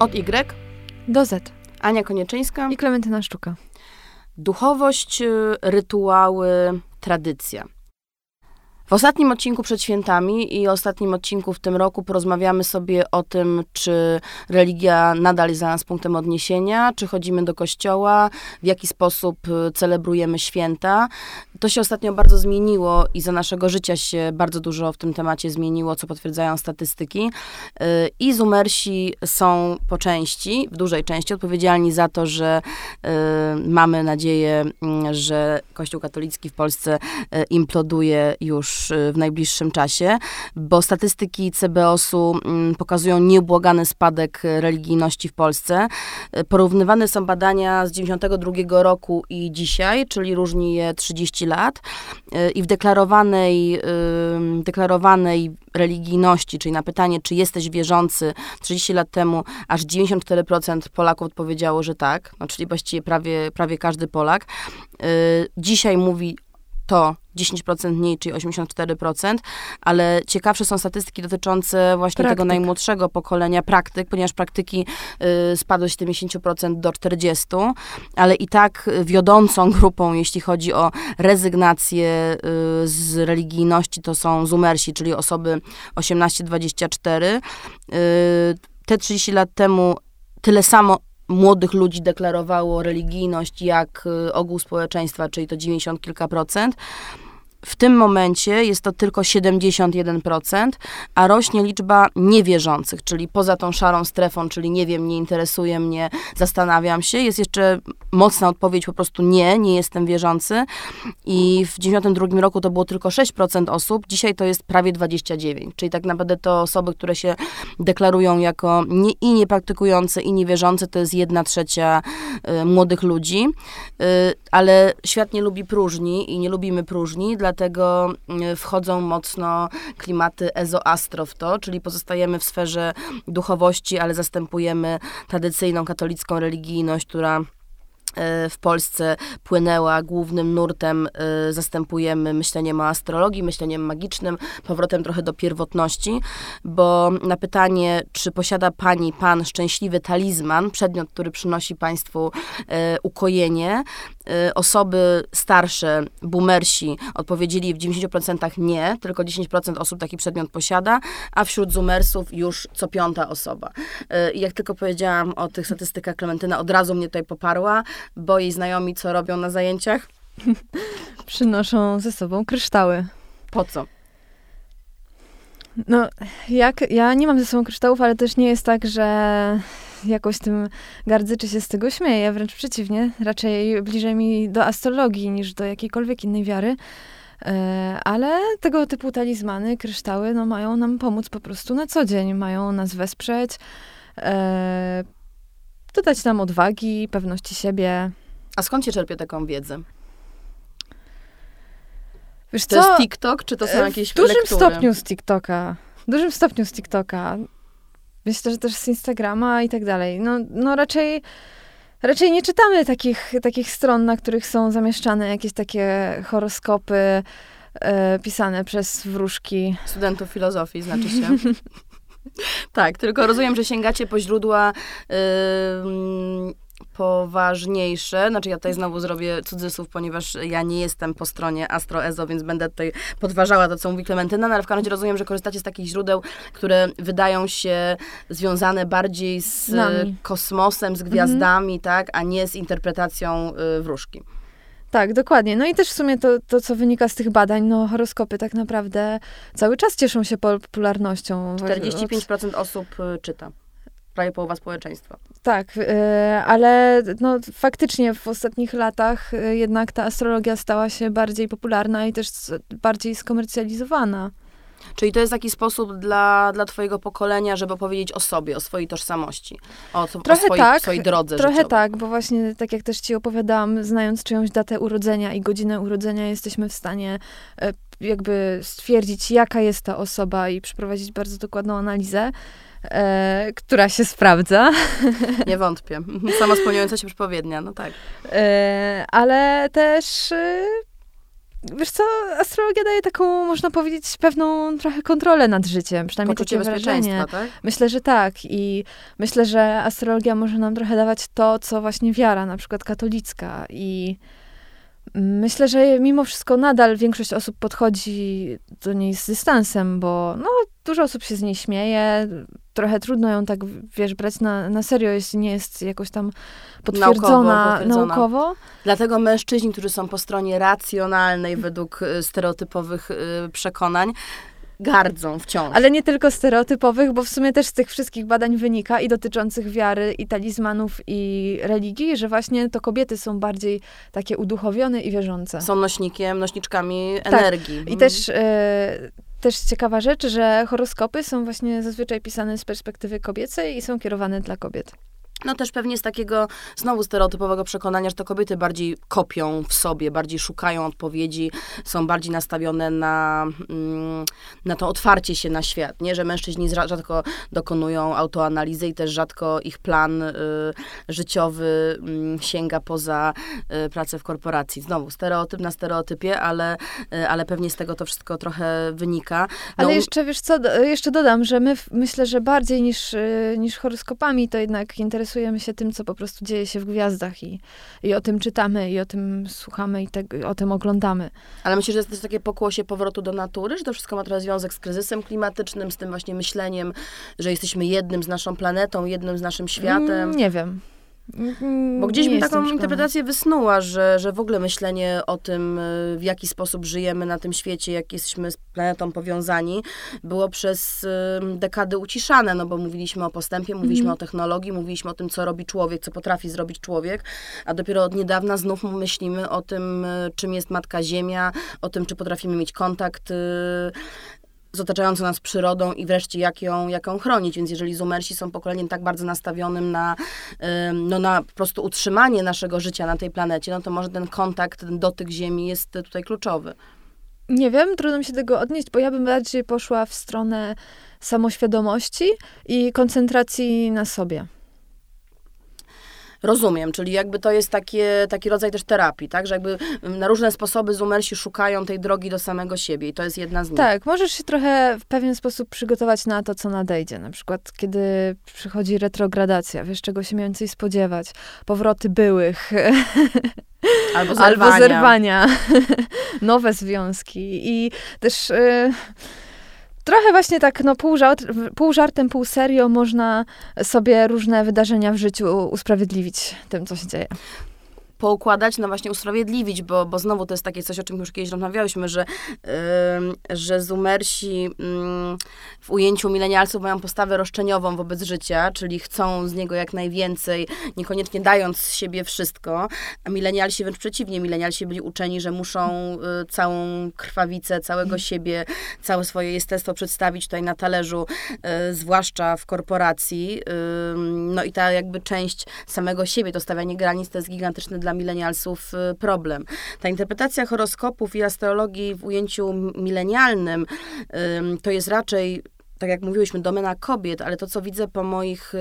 Od Y. Do Z. Ania Konieczyńska. I Klementyna Sztuka. Duchowość, y, rytuały, tradycja. W ostatnim odcinku przed świętami i ostatnim odcinku w tym roku porozmawiamy sobie o tym, czy religia nadal jest dla nas punktem odniesienia, czy chodzimy do kościoła, w jaki sposób y, celebrujemy święta. To się ostatnio bardzo zmieniło i za naszego życia się bardzo dużo w tym temacie zmieniło, co potwierdzają statystyki. Y, I zumersi są po części, w dużej części odpowiedzialni za to, że y, mamy nadzieję, mm, że Kościół katolicki w Polsce imploduje już w najbliższym czasie, bo statystyki CBOS-u mm, pokazują nieubłagany spadek religijności w Polsce. Porównywane są badania z 92 roku i dzisiaj, czyli różni je 30 lat i w deklarowanej, deklarowanej religijności, czyli na pytanie, czy jesteś wierzący, 30 lat temu aż 94% Polaków odpowiedziało, że tak, no, czyli właściwie prawie, prawie każdy Polak. Dzisiaj mówi to 10% mniej, czyli 84%, ale ciekawsze są statystyki dotyczące właśnie praktyk. tego najmłodszego pokolenia praktyk, ponieważ praktyki y, spadły z 70% do 40%, ale i tak wiodącą grupą, jeśli chodzi o rezygnację y, z religijności, to są zumersi, czyli osoby 18-24. Y, te 30 lat temu tyle samo młodych ludzi deklarowało religijność jak y, ogół społeczeństwa, czyli to 90 kilka procent. W tym momencie jest to tylko 71%, a rośnie liczba niewierzących, czyli poza tą szarą strefą, czyli nie wiem, nie interesuje mnie, zastanawiam się. Jest jeszcze mocna odpowiedź po prostu nie, nie jestem wierzący. I w 92 roku to było tylko 6% osób, dzisiaj to jest prawie 29%, czyli tak naprawdę to osoby, które się deklarują jako nie, i niepraktykujące, i niewierzące, to jest jedna trzecia y, młodych ludzi. Y, ale świat nie lubi próżni i nie lubimy próżni, dla dlatego mm, wchodzą mocno klimaty ezoastro w to, czyli pozostajemy w sferze duchowości, ale zastępujemy tradycyjną katolicką religijność, która E, w Polsce płynęła głównym nurtem, y, zastępujemy myśleniem o astrologii, myśleniem magicznym, powrotem trochę do pierwotności, bo na pytanie, czy posiada pani, pan szczęśliwy talizman, przedmiot, który przynosi państwu y, ukojenie, osoby starsze, boomersi odpowiedzieli w 90% nie, tylko 10% osób taki przedmiot posiada, a wśród zoomersów już co piąta osoba. I jak tylko powiedziałam o tych statystykach, Klementyna od razu mnie tutaj poparła, bo jej znajomi co robią na zajęciach? Przynoszą ze sobą kryształy. Po co? No, jak, ja nie mam ze sobą kryształów, ale też nie jest tak, że jakoś tym gardzę czy się z tego śmieję. Wręcz przeciwnie, raczej bliżej mi do astrologii niż do jakiejkolwiek innej wiary. E, ale tego typu talizmany, kryształy, no, mają nam pomóc po prostu na co dzień. Mają nas wesprzeć, e, dodać nam odwagi, pewności siebie. A skąd się czerpie taką wiedzę? Wiesz to co? jest TikTok, czy to są jakieś W dużym lektury? stopniu z TikToka. W dużym stopniu z TikToka. Myślę, że też z Instagrama i tak dalej. No, no raczej, raczej nie czytamy takich, takich stron, na których są zamieszczane jakieś takie horoskopy e, pisane przez wróżki. Studentów filozofii, znaczy się. tak, tylko rozumiem, że sięgacie po źródła yy, poważniejsze. Znaczy ja tutaj znowu zrobię cudzysłów, ponieważ ja nie jestem po stronie Astroezo, więc będę tutaj podważała to, co mówi Klementyna, no ale w każdym razie rozumiem, że korzystacie z takich źródeł, które wydają się związane bardziej z Nami. kosmosem, z gwiazdami, mhm. tak, a nie z interpretacją y, wróżki. Tak, dokładnie. No i też w sumie to, to, co wynika z tych badań, no horoskopy tak naprawdę cały czas cieszą się popularnością. 45% osób y, czyta. Prawie połowa społeczeństwa. Tak, yy, ale no, faktycznie w ostatnich latach yy, jednak ta astrologia stała się bardziej popularna i też bardziej skomercjalizowana. Czyli to jest taki sposób dla, dla twojego pokolenia, żeby opowiedzieć o sobie, o swojej tożsamości, o, trochę o swojej, tak, swojej drodze Trochę życiowej. tak, bo właśnie tak jak też ci opowiadałam, znając czyjąś datę urodzenia i godzinę urodzenia, jesteśmy w stanie e, jakby stwierdzić, jaka jest ta osoba i przeprowadzić bardzo dokładną analizę. E, która się sprawdza. Nie wątpię. Sama spełniająca się przepowiednia, no tak. E, ale też e, wiesz co, astrologia daje taką, można powiedzieć, pewną trochę kontrolę nad życiem, przynajmniej Poczucie takie wrażenie. tak? Myślę, że tak i myślę, że astrologia może nam trochę dawać to, co właśnie wiara, na przykład katolicka i myślę, że mimo wszystko nadal większość osób podchodzi do niej z dystansem, bo no, dużo osób się z niej śmieje, trochę trudno ją tak, wiesz, brać na, na serio, jeśli nie jest jakoś tam potwierdzona Naukowo, potwierdzona. naukowo. Dlatego mężczyźni, którzy są po stronie racjonalnej według y, stereotypowych y, przekonań, gardzą wciąż. Ale nie tylko stereotypowych, bo w sumie też z tych wszystkich badań wynika i dotyczących wiary, i talizmanów, i religii, że właśnie to kobiety są bardziej takie uduchowione i wierzące. Są nośnikiem, nośniczkami Tak. energii. I Mhm. też, e, też ciekawa rzecz, że horoskopy są właśnie zazwyczaj pisane z perspektywy kobiecej i są kierowane dla kobiet. No też pewnie z takiego znowu stereotypowego przekonania, że to kobiety bardziej kopią w sobie, bardziej szukają odpowiedzi, są bardziej nastawione na, mm, na to otwarcie się na świat, nie? Że mężczyźni rzadko dokonują autoanalizy i też rzadko ich plan y, życiowy mm, sięga poza y, pracę w korporacji. Znowu stereotyp na stereotypie, ale, y, ale pewnie z tego to wszystko trochę wynika. No, Ale jeszcze, wiesz co, do- jeszcze dodam, że my w- myślę, że bardziej niż, y, niż horoskopami, to jednak interesujemy się tym, co po prostu dzieje się w gwiazdach i, i o tym czytamy, i o tym słuchamy, i te, o tym oglądamy. Ale myślisz, że jest też takie pokłosie powrotu do natury, że to wszystko ma trochę związek z kryzysem klimatycznym, z tym właśnie myśleniem, że jesteśmy jednym z naszą planetą, jednym z naszym światem? Mm, Nie wiem. Mm, Bo gdzieś jestem taką interpretację wysnuła, że, że w ogóle myślenie o tym, y, w jaki sposób żyjemy na tym świecie, jak jesteśmy z planetą powiązani, było przez dekady uciszane, no bo mówiliśmy o postępie, mówiliśmy Mhm. o technologii, mówiliśmy o tym, co robi człowiek, co potrafi zrobić człowiek, a dopiero od niedawna znów myślimy o tym, y, czym jest Matka Ziemia, o tym, czy potrafimy mieć kontakt y, z otaczającą nas przyrodą i wreszcie jak ją, jak ją chronić. Więc jeżeli Zumersi są pokoleniem tak bardzo nastawionym na, no, na po prostu utrzymanie naszego życia na tej planecie, no to może ten kontakt, ten dotyk ziemi jest tutaj kluczowy. Nie wiem, trudno mi się tego odnieść, bo ja bym bardziej poszła w stronę samoświadomości i koncentracji na sobie. Rozumiem, czyli jakby to jest takie, taki rodzaj też terapii, tak? Że jakby ym, na różne sposoby Zumersi szukają tej drogi do samego siebie i to jest jedna z nich. Tak, możesz się trochę w pewien sposób przygotować na to, co nadejdzie. Na przykład, kiedy przychodzi retrogradacja, wiesz, czego się mniej więcej spodziewać. Powroty byłych, Albo zerwania. albo zerwania, nowe związki i też y, trochę właśnie tak, no pół, żart, pół żartem, pół serio można sobie różne wydarzenia w życiu usprawiedliwić tym, co się dzieje. Poukładać, no właśnie usprawiedliwić, bo, bo znowu to jest takie coś, o czym już kiedyś rozmawiałyśmy, że, ym, że Zumersi ym, w ujęciu milenialsów mają postawę roszczeniową wobec życia, czyli chcą z niego jak najwięcej, niekoniecznie dając z siebie wszystko, a milenialsi wręcz przeciwnie, milenialsi byli uczeni, że muszą y, całą krwawicę, całego siebie, całe swoje jestestwo przedstawić tutaj na talerzu, y, zwłaszcza w korporacji. No i ta jakby część samego siebie, to stawianie granic to jest gigantyczny dla milenialsów y, problem. Ta interpretacja horoskopów i astrologii w ujęciu milenialnym ym, to jest raczej tak jak mówiłyśmy, domena kobiet, ale to, co widzę po moich y,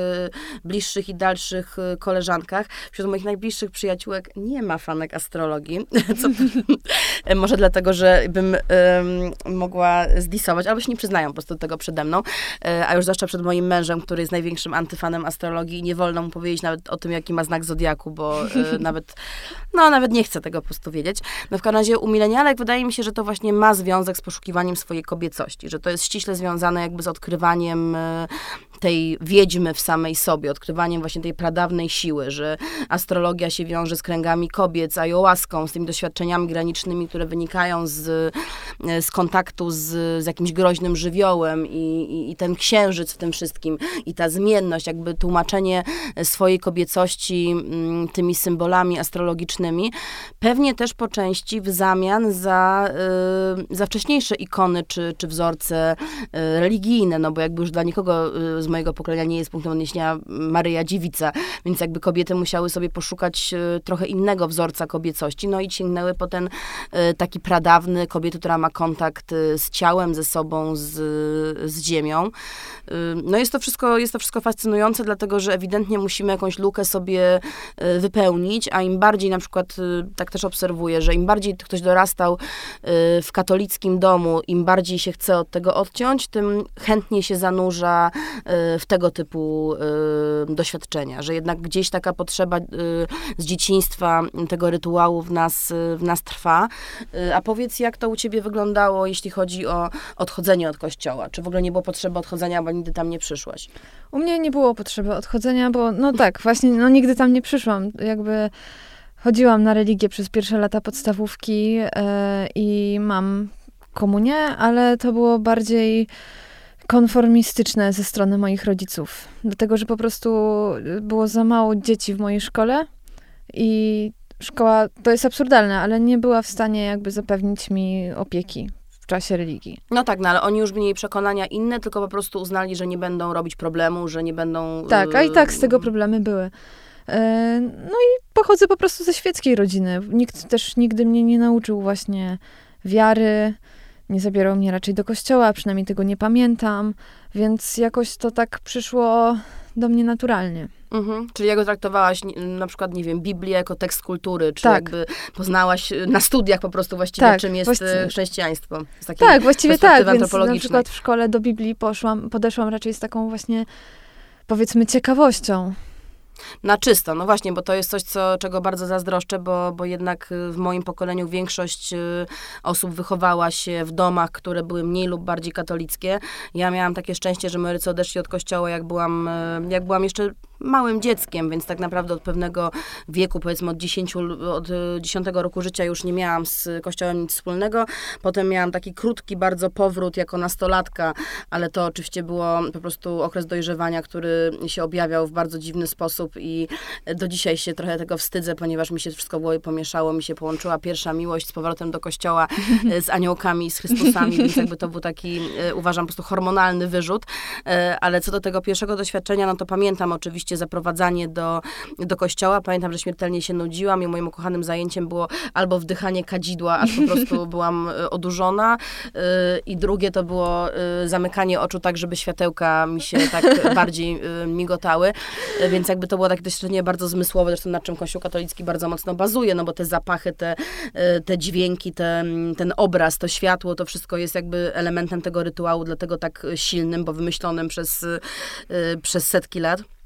bliższych i dalszych y, koleżankach, wśród moich najbliższych przyjaciółek nie ma fanek astrologii, co może dlatego, że bym ym, mogła zdisować, albo się nie przyznają po prostu do tego przede mną, y, a już zwłaszcza przed moim mężem, który jest największym antyfanem astrologii i nie wolno mu powiedzieć nawet o tym, jaki ma znak zodiaku, bo y, nawet, no nawet nie chcę tego po prostu wiedzieć. No w każdym razie u milenialek wydaje mi się, że to właśnie ma związek z poszukiwaniem swojej kobiecości, że to jest ściśle związane jakby z odkrywaniem y, tej wiedźmy w samej sobie, odkrywaniem właśnie tej pradawnej siły, że astrologia się wiąże z kręgami kobiet, z ayahuaską, z tymi doświadczeniami granicznymi, które wynikają z, z kontaktu z, z jakimś groźnym żywiołem i, i, i ten księżyc w tym wszystkim i ta zmienność, jakby tłumaczenie swojej kobiecości mm, tymi symbolami astrologicznymi, pewnie też po części w zamian za, y, za wcześniejsze ikony czy, czy wzorce y, religijne, no bo jakby już dla nikogo y, z mojego pokolenia nie jest punktem odniesienia Maryja Dziewica, więc jakby kobiety musiały sobie poszukać e, trochę innego wzorca kobiecości, no i sięgnęły po ten e, taki pradawny kobiety, która ma kontakt e, z ciałem, ze sobą, z, z ziemią. No jest to, wszystko, jest to wszystko fascynujące, dlatego, że ewidentnie musimy jakąś lukę sobie wypełnić, a im bardziej na przykład, tak też obserwuję, że im bardziej ktoś dorastał w katolickim domu, im bardziej się chce od tego odciąć, tym chętniej się zanurza w tego typu doświadczenia, że jednak gdzieś taka potrzeba z dzieciństwa tego rytuału w nas, w nas trwa. A powiedz, jak to u ciebie wyglądało, jeśli chodzi o odchodzenie od kościoła? Czy w ogóle nie było potrzeby odchodzenia, bo nigdy tam nie przyszłaś? U mnie nie było potrzeby odchodzenia, bo no tak, właśnie no nigdy tam nie przyszłam. Jakby chodziłam na religię przez pierwsze lata podstawówki yy, i mam komunię, ale to było bardziej konformistyczne ze strony moich rodziców. Dlatego, że po prostu było za mało dzieci w mojej szkole i szkoła, to jest absurdalne, ale nie była w stanie jakby zapewnić mi opieki w czasie religii. No tak, no ale oni już mieli przekonania inne, tylko po prostu uznali, że nie będą robić problemu, że nie będą... Tak, a i tak z tego problemy były. E, no i pochodzę po prostu ze świeckiej rodziny. Nikt też nigdy mnie nie nauczył właśnie wiary, nie zabierał mnie raczej do kościoła, przynajmniej tego nie pamiętam, więc jakoś to tak przyszło do mnie naturalnie. Mhm. Czyli jak traktowałaś na przykład, nie wiem, Biblię jako tekst kultury, czy tak. jakby poznałaś na studiach po prostu właściwie, tak, czym jest właściwie. Chrześcijaństwo? tak, właściwie tak, więc na przykład w szkole do Biblii poszłam, podeszłam raczej z taką właśnie, powiedzmy, ciekawością na czysto. No właśnie, bo to jest coś, co, czego bardzo zazdroszczę, bo, bo jednak y, w moim pokoleniu większość y, osób wychowała się w domach, które były mniej lub bardziej katolickie. Ja miałam takie szczęście, że rodzice odeszli od kościoła, jak byłam, y, jak byłam jeszcze małym dzieckiem, więc tak naprawdę od pewnego wieku, powiedzmy od 10, od 10 roku życia już nie miałam z kościołem nic wspólnego. Potem miałam taki krótki bardzo powrót jako nastolatka, ale to oczywiście było po prostu okres dojrzewania, który się objawiał w bardzo dziwny sposób i do dzisiaj się trochę tego wstydzę, ponieważ mi się wszystko głowie pomieszało, mi się połączyła pierwsza miłość z powrotem do kościoła e, z aniołkami, z Chrystusami, więc jakby to był taki, e, uważam, po prostu hormonalny wyrzut. E, ale co do tego pierwszego doświadczenia, no to pamiętam oczywiście oczywiście zaprowadzanie do, do kościoła. Pamiętam, że śmiertelnie się nudziłam i moim ukochanym zajęciem było albo wdychanie kadzidła, aż po prostu byłam e, odurzona e, i drugie to było e, zamykanie oczu tak, żeby światełka mi się tak bardziej migotały, więc jakby to było takie doświadczenie bardzo zmysłowe, zresztą na czym Kościół katolicki bardzo mocno bazuje, no bo te zapachy, te, te dźwięki, te, ten obraz, to światło, to wszystko jest jakby elementem tego rytuału, dlatego tak silnym, bo wymyślonym przez, przez setki lat.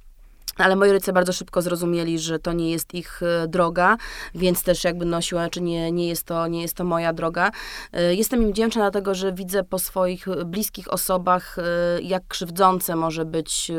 Ale moi rodzice bardzo szybko zrozumieli, że to nie jest ich e, droga, więc też jakby nosiła, czy nie, nie, jest, to, nie jest to moja droga. E, jestem im wdzięczna dlatego, że widzę po swoich bliskich osobach, e, jak krzywdzące może być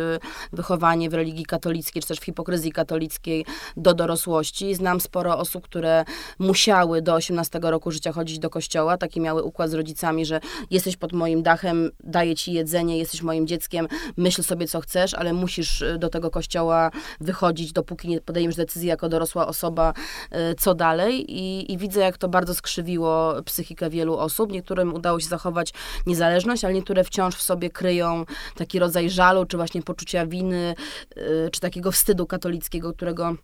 wychowanie w religii katolickiej, czy też w hipokryzji katolickiej do dorosłości. Znam sporo osób, które musiały do 18 roku życia chodzić do kościoła, taki miały układ z rodzicami, że jesteś pod moim dachem, daję ci jedzenie, jesteś moim dzieckiem, myśl sobie co chcesz, ale musisz do tego kościoła chciała wychodzić, dopóki nie podejmiesz decyzji jako dorosła osoba, e, co dalej. I, I, widzę, jak to bardzo skrzywiło psychikę wielu osób. Niektórym udało się zachować niezależność, ale niektóre wciąż w sobie kryją taki rodzaj żalu, czy właśnie poczucia winy, e, czy takiego wstydu katolickiego, którego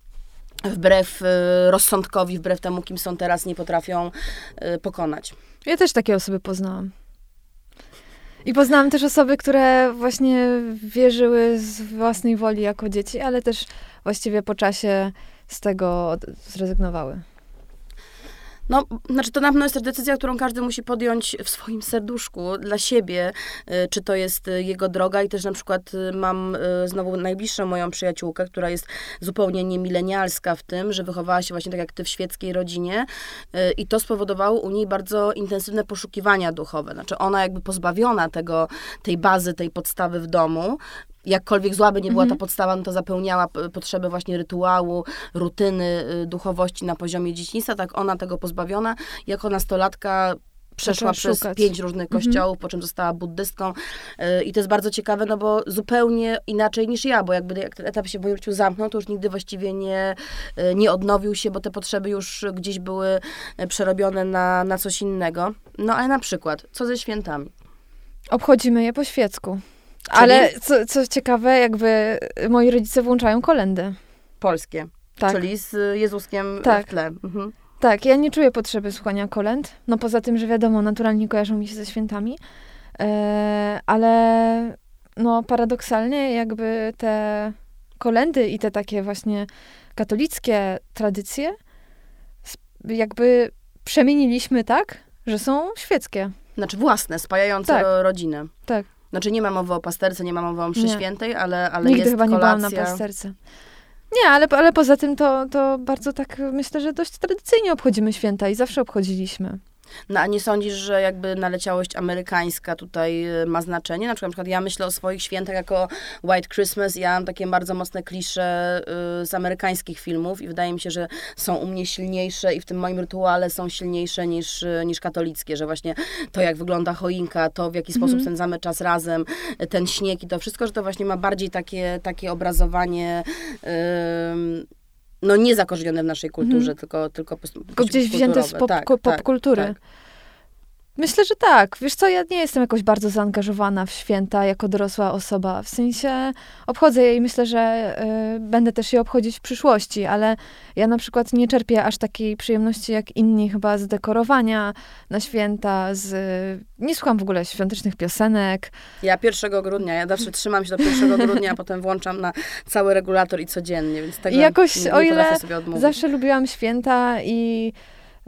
wbrew e, rozsądkowi, wbrew temu, kim są teraz, nie potrafią pokonać. Ja też takie osoby poznałam. I poznałam też osoby, które właśnie wierzyły z własnej woli jako dzieci, ale też właściwie po czasie z tego zrezygnowały. No, znaczy to na pewno jest decyzja, którą każdy musi podjąć w swoim serduszku, dla siebie, y, czy to jest y, jego droga i też na przykład y, mam znowu najbliższą moją przyjaciółkę, która jest zupełnie niemilenialska w tym, że wychowała się właśnie tak jak ty w świeckiej rodzinie i to spowodowało u niej bardzo intensywne poszukiwania duchowe. Znaczy ona jakby pozbawiona tego, tej bazy, tej podstawy w domu, jakkolwiek zła by nie była ta mhm. podstawa, no to zapełniała potrzeby właśnie rytuału, rutyny, y, duchowości na poziomie dzieciństwa, tak ona tego pozbawiona, jako nastolatka przeszła przez szukać. pięć różnych mhm. kościołów, po czym została buddystką. Y, I to jest bardzo ciekawe, no bo zupełnie inaczej niż ja, bo jakby jak ten etap się w moim życiu zamknął, to już nigdy właściwie nie, y, nie odnowił się, bo te potrzeby już gdzieś były przerobione na, na coś innego. No ale na przykład, co ze świętami? Obchodzimy je po świecku. Ale co, co ciekawe, jakby moi rodzice włączają kolendy. Polskie. Tak. Czyli z Jezuskiem Tak. w tle. Mhm. Tak, ja nie czuję potrzeby słuchania kolęd. No poza tym, że wiadomo, naturalnie kojarzą mi się ze świętami. E, ale no paradoksalnie jakby te kolendy i te takie właśnie katolickie tradycje jakby przemieniliśmy tak, że są świeckie. Znaczy własne, spajające Tak. ro- rodzinę. Tak. Znaczy nie ma mowy o pasterce, nie ma mowy o mszy Nie. świętej, ale, ale Nigdy jest chyba nie byłam na kolacja. pasterce. Nie, ale, ale poza tym to, to bardzo tak myślę, że dość tradycyjnie obchodzimy święta i zawsze obchodziliśmy. No a nie sądzisz, że jakby naleciałość amerykańska tutaj y, ma znaczenie? Na przykład, na przykład ja myślę o swoich świętach jako White Christmas ja mam takie bardzo mocne klisze y, z amerykańskich filmów i wydaje mi się, że są u mnie silniejsze i w tym moim rytuale są silniejsze niż, y, niż katolickie, że właśnie to jak wygląda choinka, to w jaki sposób Mhm. spędzamy czas razem, ten śnieg i to wszystko, że to właśnie ma bardziej takie, takie obrazowanie no nie zakorzenione w naszej kulturze, Mhm. tylko, tylko, Tylko gdzieś wzięte z kulturowe. pop, Tak, ko- tak, popkultury. tak. Myślę, że tak. Wiesz co, ja nie jestem jakoś bardzo zaangażowana w święta jako dorosła osoba. W sensie obchodzę je i myślę, że y, będę też je obchodzić w przyszłości, ale ja na przykład nie czerpię aż takiej przyjemności jak inni chyba z dekorowania na święta, z... Nie słucham w ogóle świątecznych piosenek. Ja 1 grudnia, ja zawsze trzymam się do 1 grudnia, a potem włączam na cały regulator i codziennie, więc tego I jakoś, nie, nie o ile. Zawsze lubiłam święta i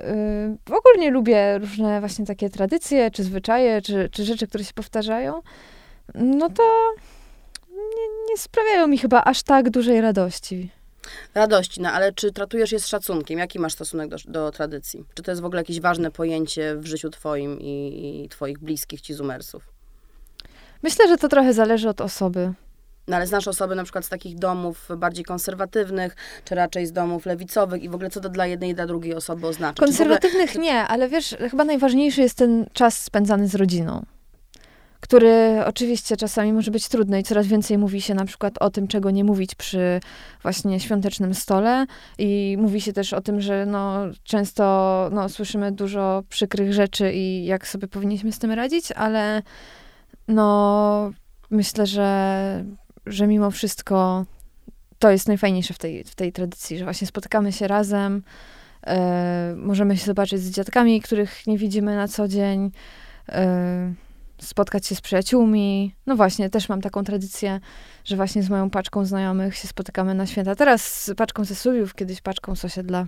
y, ogólnie lubię różne właśnie takie tradycje, czy zwyczaje, czy, czy rzeczy, które się powtarzają. No to nie, nie sprawiają mi chyba aż tak dużej radości. Radości, no ale czy traktujesz je z szacunkiem? Jaki masz stosunek do, do tradycji? Czy to jest w ogóle jakieś ważne pojęcie w życiu twoim i, i twoich bliskich ci zumersów? Myślę, że to trochę zależy od osoby. No ale znasz osoby na przykład z takich domów bardziej konserwatywnych, czy raczej z domów lewicowych i w ogóle co to dla jednej i dla drugiej osoby oznacza? W ogóle- Konserwatywnych nie, ale wiesz, chyba najważniejszy jest ten czas spędzany z rodziną. Który oczywiście czasami może być trudny i coraz więcej mówi się na przykład o tym, czego nie mówić przy właśnie świątecznym stole. I mówi się też o tym, że no, często no, słyszymy dużo przykrych rzeczy i jak sobie powinniśmy z tym radzić, ale no, myślę, że, że mimo wszystko to jest najfajniejsze w tej, w tej tradycji, że właśnie spotykamy się razem, e, możemy się zobaczyć z dziadkami, których nie widzimy na co dzień, e, spotkać się z przyjaciółmi. No właśnie, też mam taką tradycję, że właśnie z moją paczką znajomych się spotykamy na święta. Teraz z paczką ze studiów, kiedyś paczką z osiedla.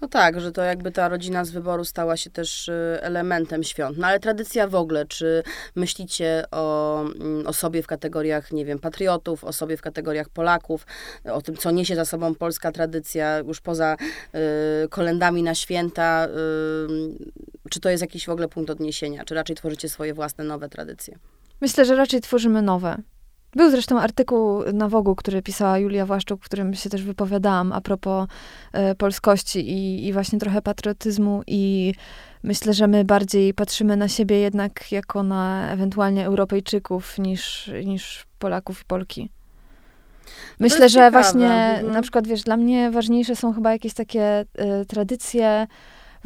No tak, że to jakby ta rodzina z wyboru stała się też y, elementem świąt. No ale tradycja w ogóle, czy myślicie o, mm, o sobie w kategoriach, nie wiem, patriotów, o sobie w kategoriach Polaków, o tym, co niesie za sobą polska tradycja, już poza y, kolendami na święta, y, czy to jest jakiś w ogóle punkt odniesienia, czy raczej tworzycie swoje własne nowe tradycje? Myślę, że raczej tworzymy nowe. Był zresztą artykuł na Wogu, który pisała Julia Właszczuk, w którym się też wypowiadałam a propos e, polskości i, i właśnie trochę patriotyzmu i myślę, że my bardziej patrzymy na siebie jednak jako na ewentualnie Europejczyków niż, niż Polaków i Polki. Myślę, że ciekawe. właśnie Mhm. na przykład, wiesz, dla mnie ważniejsze są chyba jakieś takie e, tradycje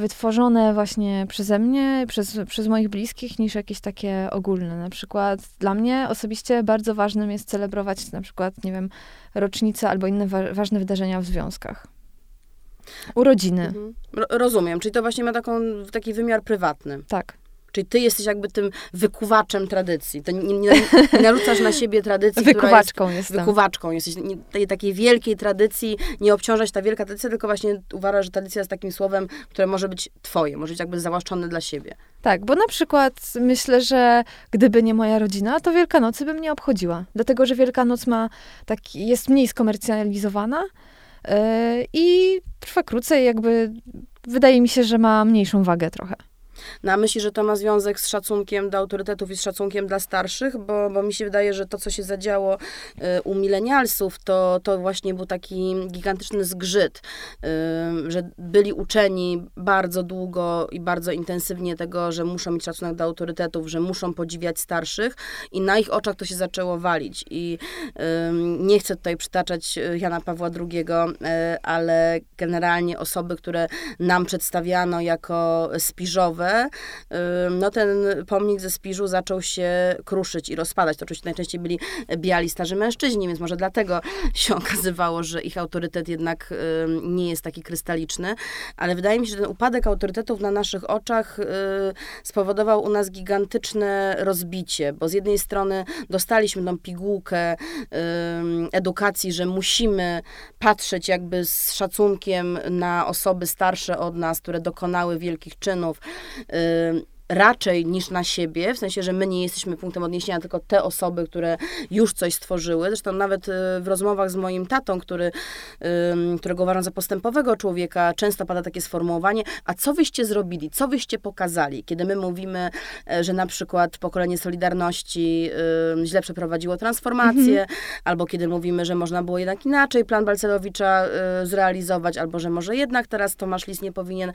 wytworzone właśnie przeze mnie, przez, przez moich bliskich, niż jakieś takie ogólne. Na przykład dla mnie osobiście bardzo ważnym jest celebrować na przykład, nie wiem, rocznice albo inne wa- ważne wydarzenia w związkach. Urodziny, Mhm. Ro- rozumiem, czyli to właśnie ma taką, taki wymiar prywatny. tak. Czyli ty jesteś jakby tym wykuwaczem tradycji. To nie, nie, nie narzucasz na siebie tradycji, która jest Wykuwaczką jestem. wykuwaczką. Jesteś nie, tej takiej wielkiej tradycji, nie obciążać ta wielka tradycja, tylko właśnie uważasz, że tradycja jest takim słowem, które może być twoje, może być jakby zawłaszczone dla siebie. Tak, bo na przykład myślę, że gdyby nie moja rodzina, to Wielkanocy bym nie obchodziła. Dlatego, że Wielkanoc ma taki, jest mniej skomercjalizowana yy, i trwa krócej, jakby wydaje mi się, że ma mniejszą wagę trochę. No a myślisz, że to ma związek z szacunkiem do autorytetów i z szacunkiem dla starszych? Bo, bo mi się wydaje, że to, co się zadziało y, u milenialsów, to, to właśnie był taki gigantyczny zgrzyt, y, że byli uczeni bardzo długo i bardzo intensywnie tego, że muszą mieć szacunek do autorytetów, że muszą podziwiać starszych i na ich oczach to się zaczęło walić. I nie chcę tutaj przytaczać y, Jana Pawła II, ale generalnie osoby, które nam przedstawiano jako spiżowe, no ten pomnik ze Spiżu zaczął się kruszyć i rozpadać. To oczywiście najczęściej byli biali starzy mężczyźni, więc może dlatego się okazywało, że ich autorytet jednak nie jest taki krystaliczny, ale wydaje mi się, że ten upadek autorytetów na naszych oczach spowodował u nas gigantyczne rozbicie, bo z jednej strony dostaliśmy tą pigułkę edukacji, że musimy patrzeć jakby z szacunkiem na osoby starsze od nas, które dokonały wielkich czynów 嗯、呃。Raczej niż na siebie, w sensie, że my nie jesteśmy punktem odniesienia, tylko te osoby, które już coś stworzyły. Zresztą nawet y, w rozmowach z moim tatą, który, którego uważam za postępowego człowieka, często pada takie sformułowanie, a co wyście zrobili, co wyście pokazali, kiedy my mówimy, e, że na przykład pokolenie Solidarności źle przeprowadziło transformację, mhm. albo kiedy mówimy, że można było jednak inaczej plan Balcerowicza y, zrealizować, albo że może jednak teraz Tomasz Lis nie powinien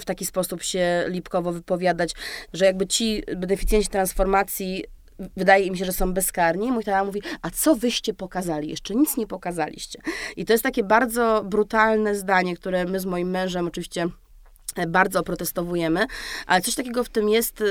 w taki sposób się lipkowo wypowiadać, że jakby ci beneficjenci transformacji wydaje im się, że są bezkarni. Mój tata mówi, a co wyście pokazali? Jeszcze nic nie pokazaliście. I to jest takie bardzo brutalne zdanie, które my z moim mężem oczywiście bardzo oprotestowujemy, ale coś takiego w tym jest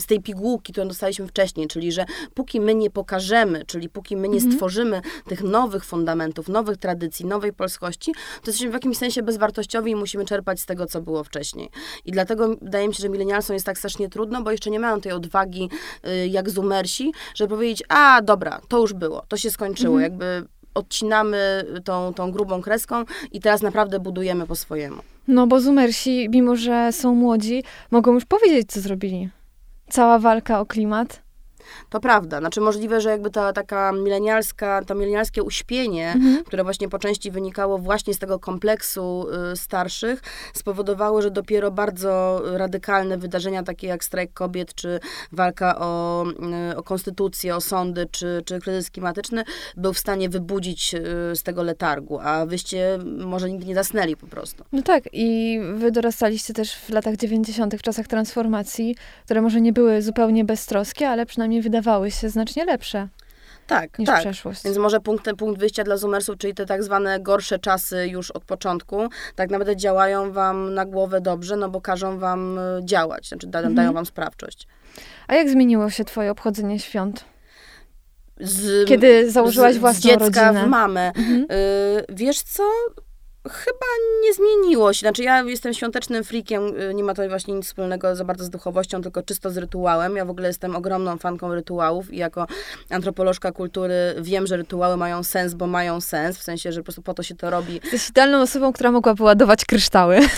z tej pigułki, którą dostaliśmy wcześniej, czyli że póki my nie pokażemy, czyli póki my nie mhm. stworzymy tych nowych fundamentów, nowych tradycji, nowej polskości, to jesteśmy w jakimś sensie bezwartościowi i musimy czerpać z tego, co było wcześniej. I dlatego wydaje mi się, że milenialsom jest tak strasznie trudno, bo jeszcze nie mają tej odwagi, y, jak zumersi, żeby powiedzieć, a dobra, to już było, to się skończyło, mhm. jakby odcinamy tą, tą grubą kreską i teraz naprawdę budujemy po swojemu. No bo zumersi, mimo że są młodzi, mogą już powiedzieć, co zrobili cała walka o klimat to prawda. Znaczy możliwe, że jakby ta taka milenialska, to milenialskie uśpienie, mhm. które właśnie po części wynikało właśnie z tego kompleksu y, starszych, spowodowało, że dopiero bardzo radykalne wydarzenia, takie jak strajk kobiet, czy walka o, y, o konstytucję, o sądy, czy, czy kryzys klimatyczny, był w stanie wybudzić y, z tego letargu, a wyście może nigdy nie zasnęli po prostu. No tak, i wy dorastaliście też w latach 90., w czasach transformacji, które może nie były zupełnie beztroskie, ale przynajmniej mi wydawały się znacznie lepsze. Tak, niż tak. przeszłość. Więc może punkt, punkt wyjścia dla Zumersów, czyli te tak zwane gorsze czasy już od początku, tak naprawdę działają wam na głowę dobrze, no bo każą wam e, działać, znaczy dają, mhm. dają wam sprawczość. A jak zmieniło się twoje obchodzenie świąt? Z, Kiedy założyłaś własną z dziecka rodzinę? w mamę. Mhm. Y, wiesz co? Chyba nie zmieniło się. Znaczy, ja jestem świątecznym freakiem, y, nie ma to właśnie nic wspólnego za bardzo z duchowością, tylko czysto z rytuałem. Ja w ogóle jestem ogromną fanką rytuałów i jako antropolożka kultury wiem, że rytuały mają sens, bo mają sens, w sensie, że po prostu po to się to robi. Jesteś idealną osobą, która mogła wyładować kryształy.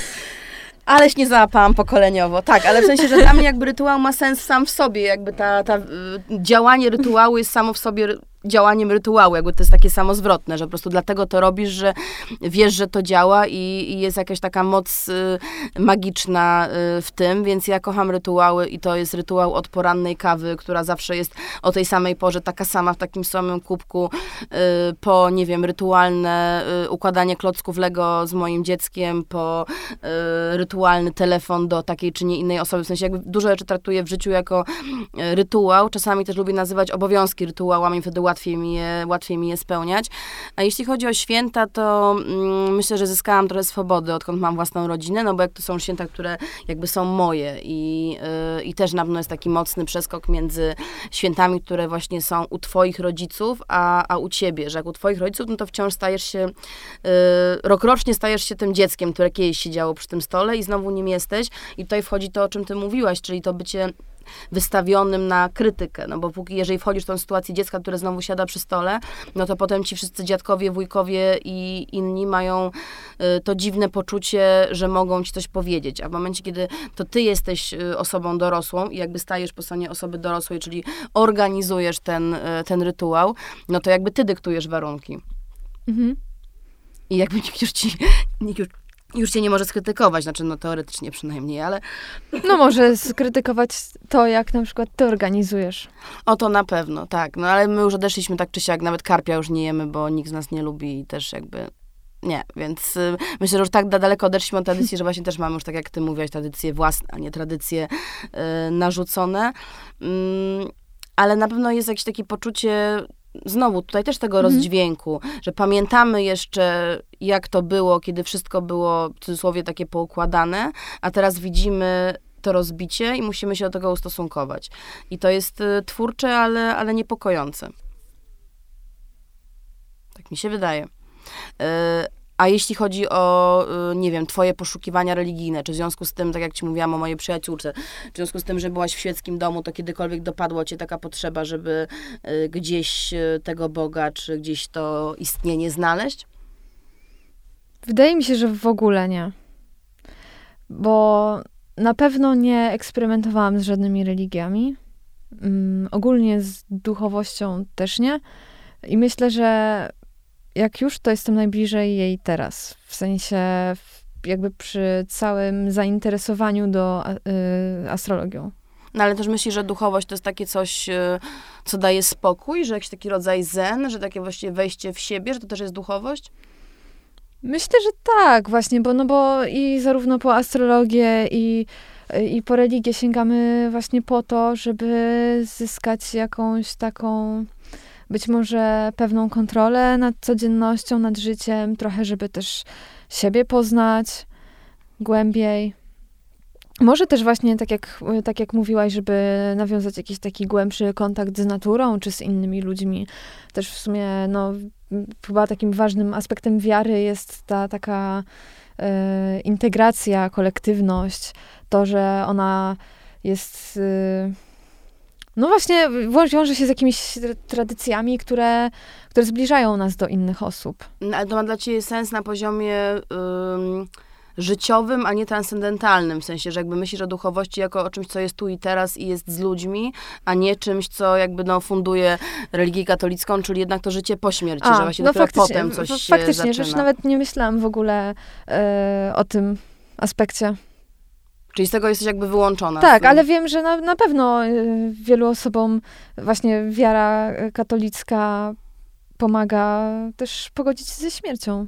Aleś nie załapałam pokoleniowo. Tak, ale w sensie, że dla mnie jakby rytuał ma sens sam w sobie, jakby ta, ta y, działanie rytuału jest samo w sobie działaniem rytuału, jakby to jest takie samozwrotne, że po prostu dlatego to robisz, że wiesz, że to działa i, i jest jakaś taka moc y, magiczna y, w tym, więc ja kocham rytuały i to jest rytuał od porannej kawy, która zawsze jest o tej samej porze, taka sama w takim samym kubku, y, po, nie wiem, rytualne y, układanie klocków Lego z moim dzieckiem, po y, rytualny telefon do takiej czy nie innej osoby, w sensie jakby dużo rzeczy traktuję w życiu jako y, rytuał, czasami też lubię nazywać obowiązki rytuałami, wtedy łatwiej mi je, łatwiej mi je spełniać. A jeśli chodzi o święta, to mm, myślę, że zyskałam trochę swobody, odkąd mam własną rodzinę, no bo jak to są święta, które jakby są moje i, yy, i też na pewno jest taki mocny przeskok między świętami, które właśnie są u twoich rodziców, a, a u ciebie, że jak u twoich rodziców, no to wciąż stajesz się, yy, rokrocznie stajesz się tym dzieckiem, które kiedyś siedziało przy tym stole i znowu nim jesteś i tutaj wchodzi to, o czym ty mówiłaś, czyli to bycie wystawionym na krytykę, no bo póki, jeżeli wchodzisz w tą sytuację dziecka, które znowu siada przy stole, no to potem ci wszyscy dziadkowie, wujkowie i inni mają y, to dziwne poczucie, że mogą ci coś powiedzieć, a w momencie, kiedy to ty jesteś y, osobą dorosłą i jakby stajesz po stronie osoby dorosłej, czyli organizujesz ten, y, ten rytuał, no to jakby ty dyktujesz warunki. Mhm. I jakby nikt już ci, nikt już już cię nie może skrytykować, znaczy no teoretycznie przynajmniej, ale... No może skrytykować to, jak na przykład ty organizujesz. O to na pewno, tak. No ale my już odeszliśmy tak czy siak, nawet karpia już nie jemy, bo nikt z nas nie lubi i też jakby nie, więc y, myślę, że już tak daleko odeszliśmy od tradycji, że właśnie też mamy już, tak jak ty mówiłaś, tradycje własne, a nie tradycje y, narzucone. Mm, ale na pewno jest jakieś takie poczucie znowu tutaj też tego mhm. rozdźwięku, że pamiętamy jeszcze, jak to było, kiedy wszystko było w cudzysłowie takie poukładane, a teraz widzimy to rozbicie i musimy się do tego ustosunkować. I to jest y, twórcze, ale, ale niepokojące. Tak mi się wydaje. Y, a jeśli chodzi o, y, nie wiem, twoje poszukiwania religijne, czy w związku z tym, tak jak ci mówiłam o mojej przyjaciółce, w związku z tym, że byłaś w świeckim domu, to kiedykolwiek dopadło cię taka potrzeba, żeby gdzieś tego Boga, czy gdzieś to istnienie znaleźć? Wydaje mi się, że w ogóle nie. Bo na pewno nie eksperymentowałam z żadnymi religiami. Um, ogólnie z duchowością też nie. I myślę, że jak już, to jestem najbliżej jej teraz. W sensie jakby przy całym zainteresowaniu do y, astrologią. No ale też myślisz, że duchowość to jest takie coś, y, co daje spokój, że jakiś taki rodzaj zen, że takie właściwie wejście w siebie, że to też jest duchowość? Myślę, że tak, właśnie, bo, no bo i zarówno po astrologię, i, i po religię sięgamy właśnie po to, żeby zyskać jakąś taką, być może pewną kontrolę nad codziennością, nad życiem, trochę, żeby też siebie poznać głębiej. Może też właśnie, tak jak, tak jak mówiłaś, żeby nawiązać jakiś taki głębszy kontakt z naturą, czy z innymi ludźmi. Też w sumie, no, chyba takim ważnym aspektem wiary jest ta taka e, integracja, kolektywność, to, że ona jest... E, no właśnie, wiąże się z jakimiś tradycjami, które, które zbliżają nas do innych osób. No, ale to ma dla ciebie sens na poziomie życiowym, a nie transcendentalnym, w sensie, że jakby myślisz o duchowości jako o czymś, co jest tu i teraz i jest z ludźmi, a nie czymś, co jakby no, funduje religię katolicką, czyli jednak to życie po śmierci, a, że właśnie no dopiero potem coś się Faktycznie, zaczyna. już nawet nie myślałam w ogóle e, o tym aspekcie. Czyli z tego jesteś jakby wyłączona. Tak, ale wiem, że na, na pewno y, wielu osobom właśnie wiara katolicka pomaga też pogodzić się ze śmiercią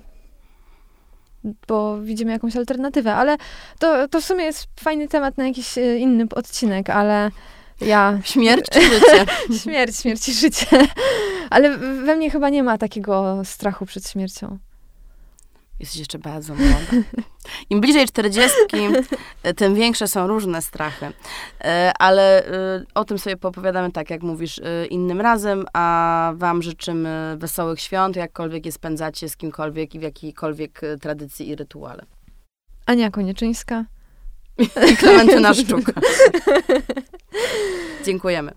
bo widzimy jakąś alternatywę, ale to, to w sumie jest fajny temat na jakiś e, inny odcinek, ale ja... Śmierć czy życie? śmierć, śmierć i życie. Ale we mnie chyba nie ma takiego strachu przed śmiercią. Jesteś jeszcze bardzo młoda. Im bliżej czterdziestki, tym większe są różne strachy. E, ale e, o tym sobie popowiadamy tak, jak mówisz, e, innym razem, a wam życzymy wesołych świąt, jakkolwiek je spędzacie z kimkolwiek i w jakiejkolwiek tradycji i rytuale. Ania Konieczyńska. I Klementyna Szczuka. Dziękujemy.